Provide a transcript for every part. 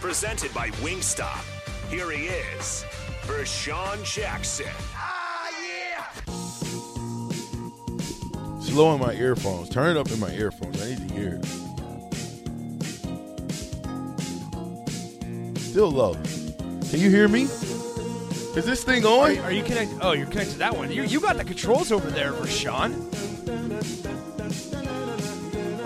Presented by Wingstop. Here he is, Vershawn Jackson. Ah, it's Slow in my earphones. Turn it up in my earphones. I need to hear it. Still low. Can you hear me? Is this thing Are, on? you- are you connected? Oh, you're connected to that one. You, you got the controls over there, Rashawn.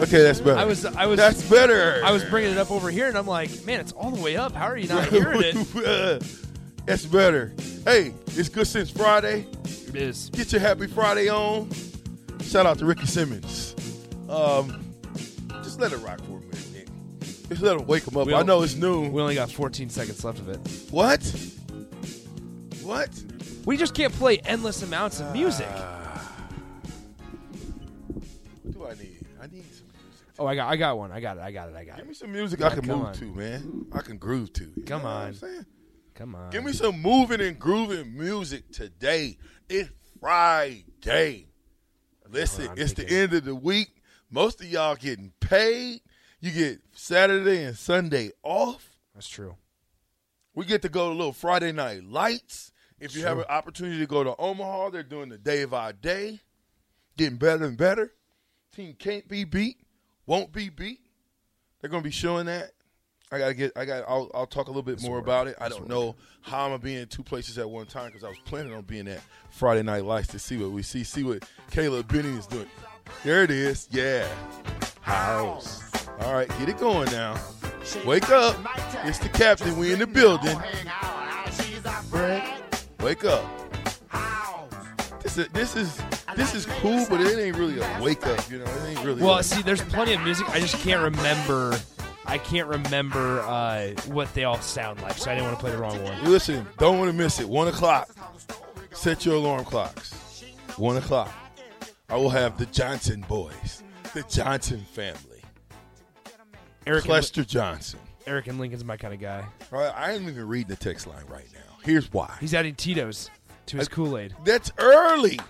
Okay, that's better. I was, I was, That's better. I was bringing it up over here, and I'm like, man, it's all the way up. How are you not hearing it? That's better. Hey, it's good since Friday. It is. Get your happy Friday on. Shout out to Ricky Simmons. Um, just let it rock for a minute, Nick. Just let him wake him up. I know it's noon. We only got 14 seconds left of it. What? What? We just can't play endless amounts of music. Do I need? I need some music. Oh, I got, I got one. I got it. I got it. I got it. Give it. me some music I can come move on. to, man. I can groove to. You Come know what on. I'm saying? Come on. Give me some moving and grooving music today. It's Friday. Listen, I'm it's the thinking. end of the week. Most of y'all getting paid. You get Saturday and Sunday off. That's true. We get to go to little Friday night lights. If you have an opportunity to go to Omaha, they're doing the day of our day. Getting better and better. Team can't be beat, won't be beat. They're gonna be showing that. I gotta get. I got. I'll, I'll talk a little bit more about it. I don't know how I'm gonna be in two places at one time because I was planning on being at Friday Night Lights to see what we see. See what Caleb Benny is doing. There it is. Yeah. House. All right, get it going now. Wake up. It's the captain. We in the building. Wake up. This is this is this is cool, but it ain't really a wake up. You know, it ain't really. Well, a- see, there's plenty of music. I just can't remember. I can't remember uh, what they all sound like, so I didn't want to play the wrong one. Listen, don't want to miss it. One o'clock. Set your alarm clocks. One o'clock. I will have the Johnson boys, the Johnson family, Eric Lester Johnson. Eric and Lincoln's my kind of guy. Right, I ain't even reading the text line right now. Here's why. He's adding Tito's to his Kool Aid. That's early.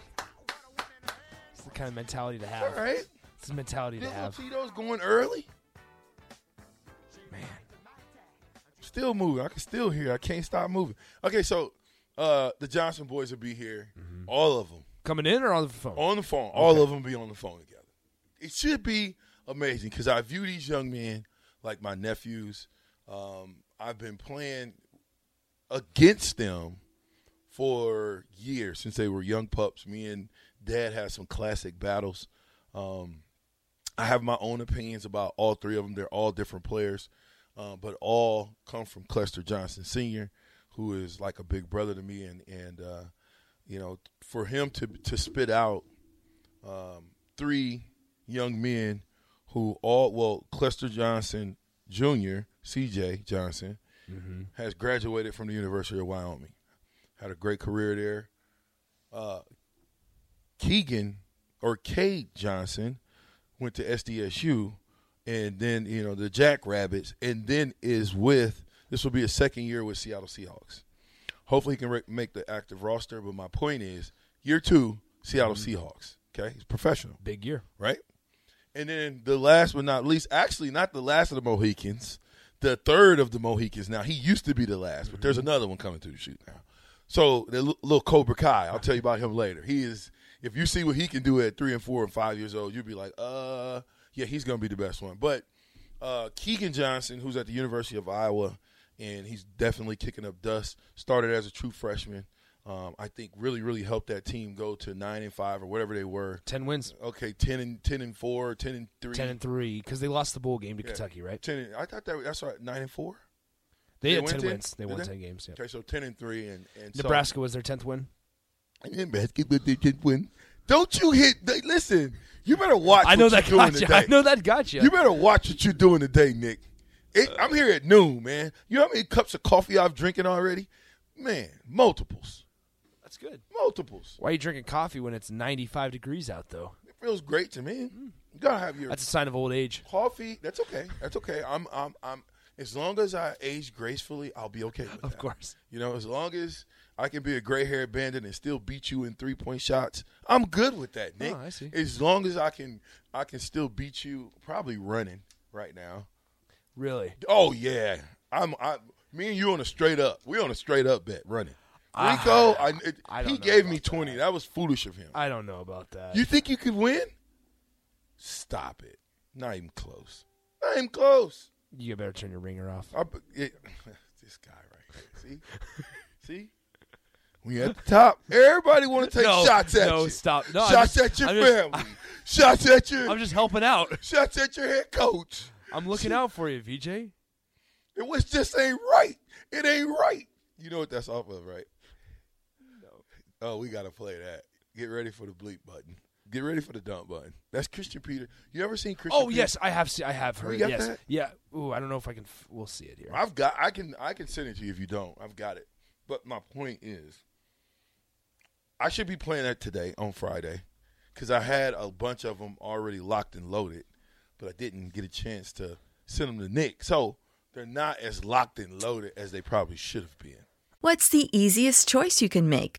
It's the kind of mentality to have. All right. It's the mentality to Little have. Tito's going early. Man, Still moving. I can still hear. I can't stop moving. Okay, so uh the Johnson boys will be here. Mm-hmm. All of them. coming in or on the phone? on the phone. All of them be on the phone together. It should be amazing because I view these young men like my nephews. Um, I've been playing against them for years since they were young pups. Me and Dad had some classic battles. Um, I have my own opinions about all three of them. They're all different players, uh, but all come from Clester Johnson Sr., who is like a big brother to me, and and uh, you know, for him to to spit out um, three young men who all well, Clester Johnson Jr., C.J. Johnson, has graduated from the University of Wyoming, had a great career there. Uh, Keagan or Cade Johnson went to SDSU, and then you know the Jackrabbits, and then is with this will be a second year with Seattle Seahawks. Hopefully, he can re- make the active roster. But my point is, year two, Seattle Seahawks. Okay, he's professional, Big year. right? And then the last but not least, actually not the last of the Mohicans, the third of the Mohicans. Now he used to be the last, but there's another one coming through the shoot now. So the l- little Cobra Kai, I'll tell you about him later. He is. If you see what he can do at three and four and five years old, you'd be like, uh, yeah, he's gonna be the best one. But Uh, Keagan Johnson, who's at the University of Iowa, and he's definitely kicking up dust. Started as a true freshman. Um, I think really, really helped that team go to nine and five or whatever they were. Ten wins. Okay, ten and ten and four, ten 10 and three, Ten and three because they lost the bowl game to Yeah. Kentucky, right? ten. And, I thought that that's right. Nine and four. They, They had ten 10? wins. They Did won they? ten games. Yeah. Okay, so ten and three, and, and so- Nebraska was their tenth win. And then basketball they did win. Don't you hit? Listen, you better watch. I know what that you're doing got you. today. I know that got you. You better watch what you're doing today, Nick. It, uh, I'm here at noon, man. You know how many cups of coffee I've drinking already? Man, multiples, That's good. multiples. Why are you drinking coffee when it's 95 degrees out, though? It feels great to me. Mm. You gotta have your That's a sign of old age. coffee. That's okay. That's okay. I'm, I'm, I'm. As long as I age gracefully, I'll be okay with Of that. course. You know, as long as I can be a gray haired bandit and still beat you in three point shots, I'm good with that, Nick. Oh, I see. As long as I can, I can still beat you. Probably running right now. Really? Oh yeah, I'm. I, me and you on a straight up. We on a straight up bet running. Rico, I, it, Ah, I don't he know gave me about twenty. That. was foolish of him. I don't know about that. you think you could win? Stop it. Not even close. Not even close. You better turn your ringer off. It, this guy right here. See, see. We at the top. Everybody want to take No, shots at no, you. stop. No, I'm shots just- at your I'm just- family. shots at your. I'm just helping out. shots at your head coach. I'm looking out for you, VJ. It was just ain't right. It ain't right. You know what that's off of, right? No. Oh, we gotta play that. Get ready for the bleep button. Get ready for the dump button. That's Christian Peter. You ever seen Christian? Oh Peter? yes, I have. Se- I have heard. got yes. that? Yeah. Ooh, I don't know if I can. F- we'll see it here. I've got. I can. I can send it to you if you don't. I've got it. But my point is, I should be playing that today on Friday because I had a bunch of them already locked and loaded, but I didn't get a chance to send them to Nick. So they're not as locked and loaded as they probably should have been. What's the easiest choice you can make?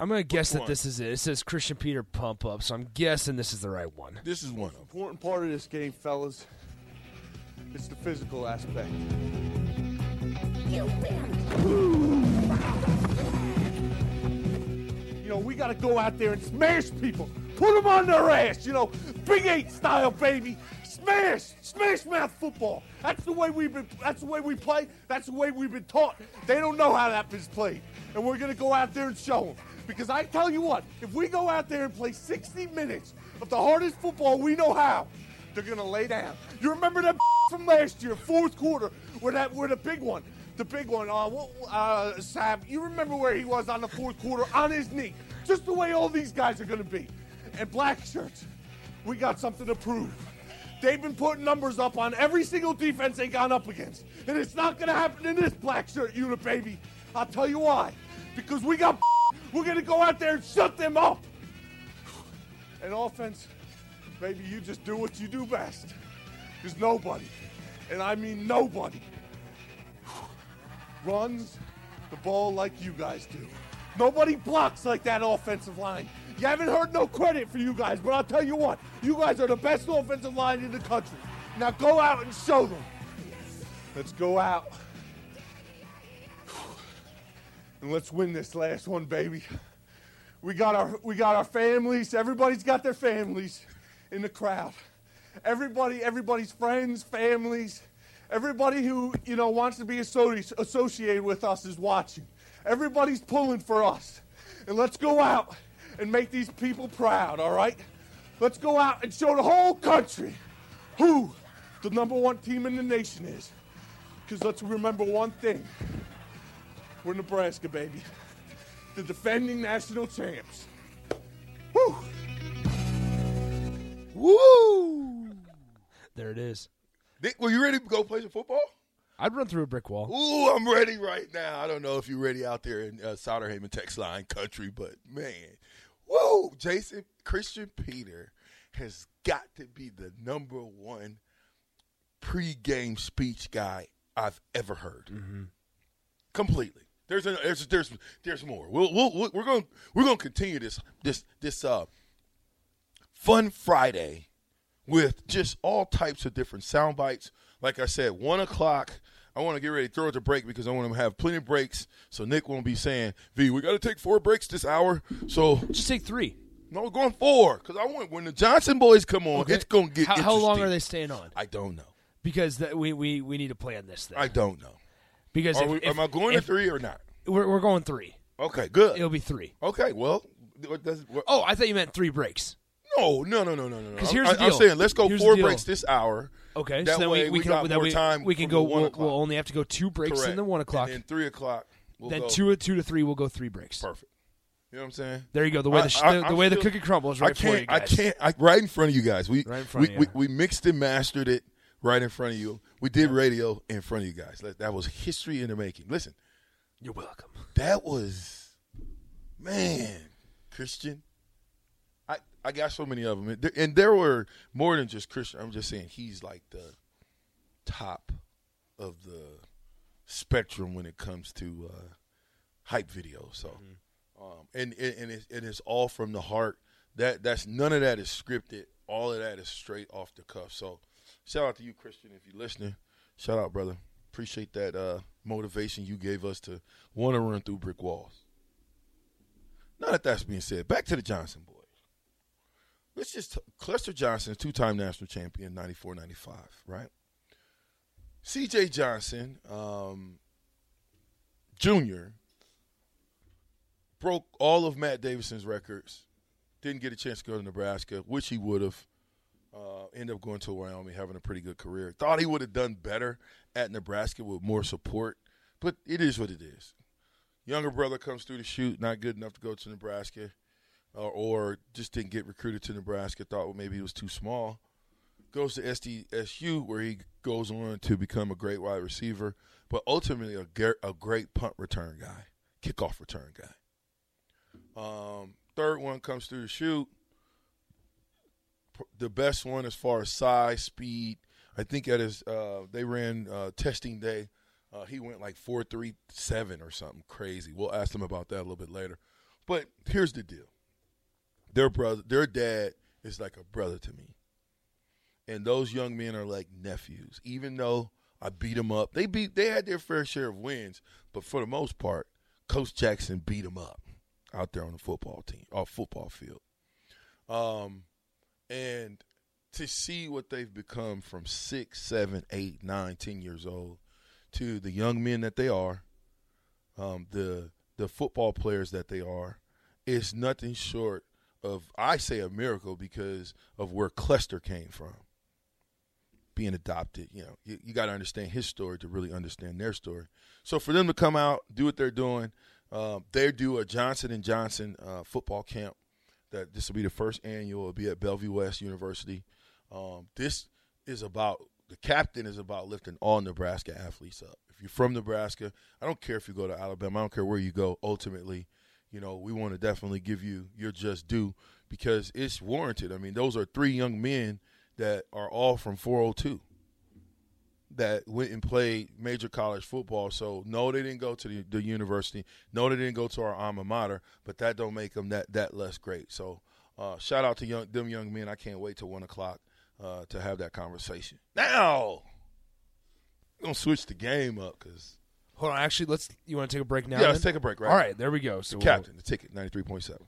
I'm gonna guess that one? this is it. It says Christian Peter pump up, so I'm guessing this is the right one. This is one important part of this game, fellas. It's the physical aspect. You know, we got to go out there and smash people. Put them on their ass, you know. Big Eight style, baby. Smash, smash mouth football. That's the way we've been. That's the way we play. That's the way we've been taught. They don't know how that is played, and we're gonna go out there and show them. Because I tell you what, if we go out there and play 60 minutes of the hardest football we know how, they're gonna lay down. You remember that from last year, fourth quarter, where that where the big one, the big one. Uh, uh, Sam, you remember where he was on the fourth quarter on his knee, just the way all these guys are gonna be. And black shirts, we got something to prove. They've been putting numbers up on every single defense they gone up against, and it's not gonna happen in this black shirt unit, baby. I'll tell you why. Because we got. We're gonna go out there and shut them up. And offense, baby, you just do what you do best. There's nobody, and I mean nobody, runs the ball like you guys do. Nobody blocks like that offensive line. You haven't heard no credit for you guys, but I'll tell you what, you guys are the best offensive line in the country. Now go out and show them. Let's go out and let's win this last one, baby. We got our we got our families. Everybody's got their families in the crowd. Everybody, everybody's friends, families, everybody who you know wants to be associ- associated with us is watching. Everybody's pulling for us, and let's go out and make these people proud. All right, let's go out and show the whole country who the number one team in the nation is. Because let's remember one thing: we're Nebraska, baby, the defending national champs. Woo! Woo! There it is. Nick, were you ready to go play some football? I'd run through a brick wall. Ooh, I'm ready right now. I don't know if you're ready out there in uh, Solderhaven text line country, but man, whoa, Jason Christian Peter has got to be the number one pregame speech guy I've ever heard. Completely. There's a, there's there's there's more. We'll, we'll, we're going we're going to continue this this this uh fun Friday with just all types of different sound bites. Like I said, one o'clock. I want to get ready to throw it to break because I want to have plenty of breaks. So Nick won't be saying, "V, we got to take four breaks this hour." So Just take three. no, we're going four because I want when the Johnson boys come on, Okay. it's going to get. How, how long are they staying on? I don't know. Because that we, we, we need to plan this thing. I don't know. Because Are if, we, if- am I going if- to three or not? We're, we're going three. Okay, good. It'll be three. Okay, well, what does, what, Oh, I thought you meant three breaks. no, no, no, no, no, no. no. 'Cause I'm- here's I, the I'm deal. saying let's go Here's four breaks this hour. Okay, That so then way we, we can got more we, time we can go. one We'll, we'll only have to go two breaks Correct. in the one o'clock. And then three o'clock. We'll then go. two two to three, we'll go three breaks. Perfect. You know what I'm saying? There you go. The way I- the, I- the, the I'm way the cookie crumbles right for can't. I can't. I, right in front of you guys. We Right in front we, we, we mixed and mastered it right in front of you. We did radio in front of you guys. That- was history in the making. Listen, You're welcome. that was man, Christian. I I got so many of them, and there, and there were more than just Christian. I'm just saying he's like the top of the spectrum when it comes to uh, hype videos. So, um, and and and it's, and it's all from the heart. That that's none of that is scripted. All of that is straight off the cuff. So, shout out to you, Christian, if you're listening. Shout out, brother. Appreciate that uh, motivation you gave us to want to run through brick walls. Now that that's being said, back to the Johnson boys. Let's just t- Clester Johnson, two-time national champion, 94-95, right? C.J. Johnson, um, Jr. broke all of Matt Davison's records. Didn't get a chance to go to Nebraska, which he would have. Uh, ended up going to Wyoming, having a pretty good career. Thought he would have done better at Nebraska with more support, but it is what it is. Younger brother comes through the shoot, not good enough to go to Nebraska, or, or just didn't get recruited to Nebraska. Thought well, maybe he was too small. Goes to SDSU where he goes on to become a great wide receiver, but ultimately a, a great punt return guy, kickoff return guy. Um, third one comes through the shoot. The best one as far as size, speed. I think at his uh, they ran uh, testing day. Uh, he went like four three seven or something crazy. We'll ask them about that a little bit later. But here's the deal: their brother, their dad is like a brother to me, and those young men are like nephews. Even though I beat them up, they beat they had their fair share of wins, but for the most part, Coach Jackson beat them up out there on the football team, or football field. Um, and to see what they've become from six, seven, eight, nine, ten years old to the young men that they are, um, the the football players that they are, is nothing short of I say a miracle because of where Clester came from. Being adopted, you know, you, you got to understand his story to really understand their story. So for them to come out, do what they're doing, um, they do a Johnson and Johnson uh, football camp. That this will be the first annual. It'll be at Bellevue West University. Um, this is about the captain is about lifting all Nebraska athletes up. If you're from Nebraska, I don't care if you go to Alabama. I don't care where you go. Ultimately, you know, we want to definitely give you your just due because it's warranted. I mean, those are three young men that are all from 402 that went and played major college football. So no, they didn't go to the, the university. No, they didn't go to our alma mater. But that don't make them that that less great. So uh, shout out to young, them young men. I can't wait till one o'clock uh, to have that conversation. Now, we're gonna switch the game up because Hold on, actually, let's. You want to take a break now? Yeah, let's take a break, right All right, there we go. So The we'll- captain, the ticket, ninety three point seven.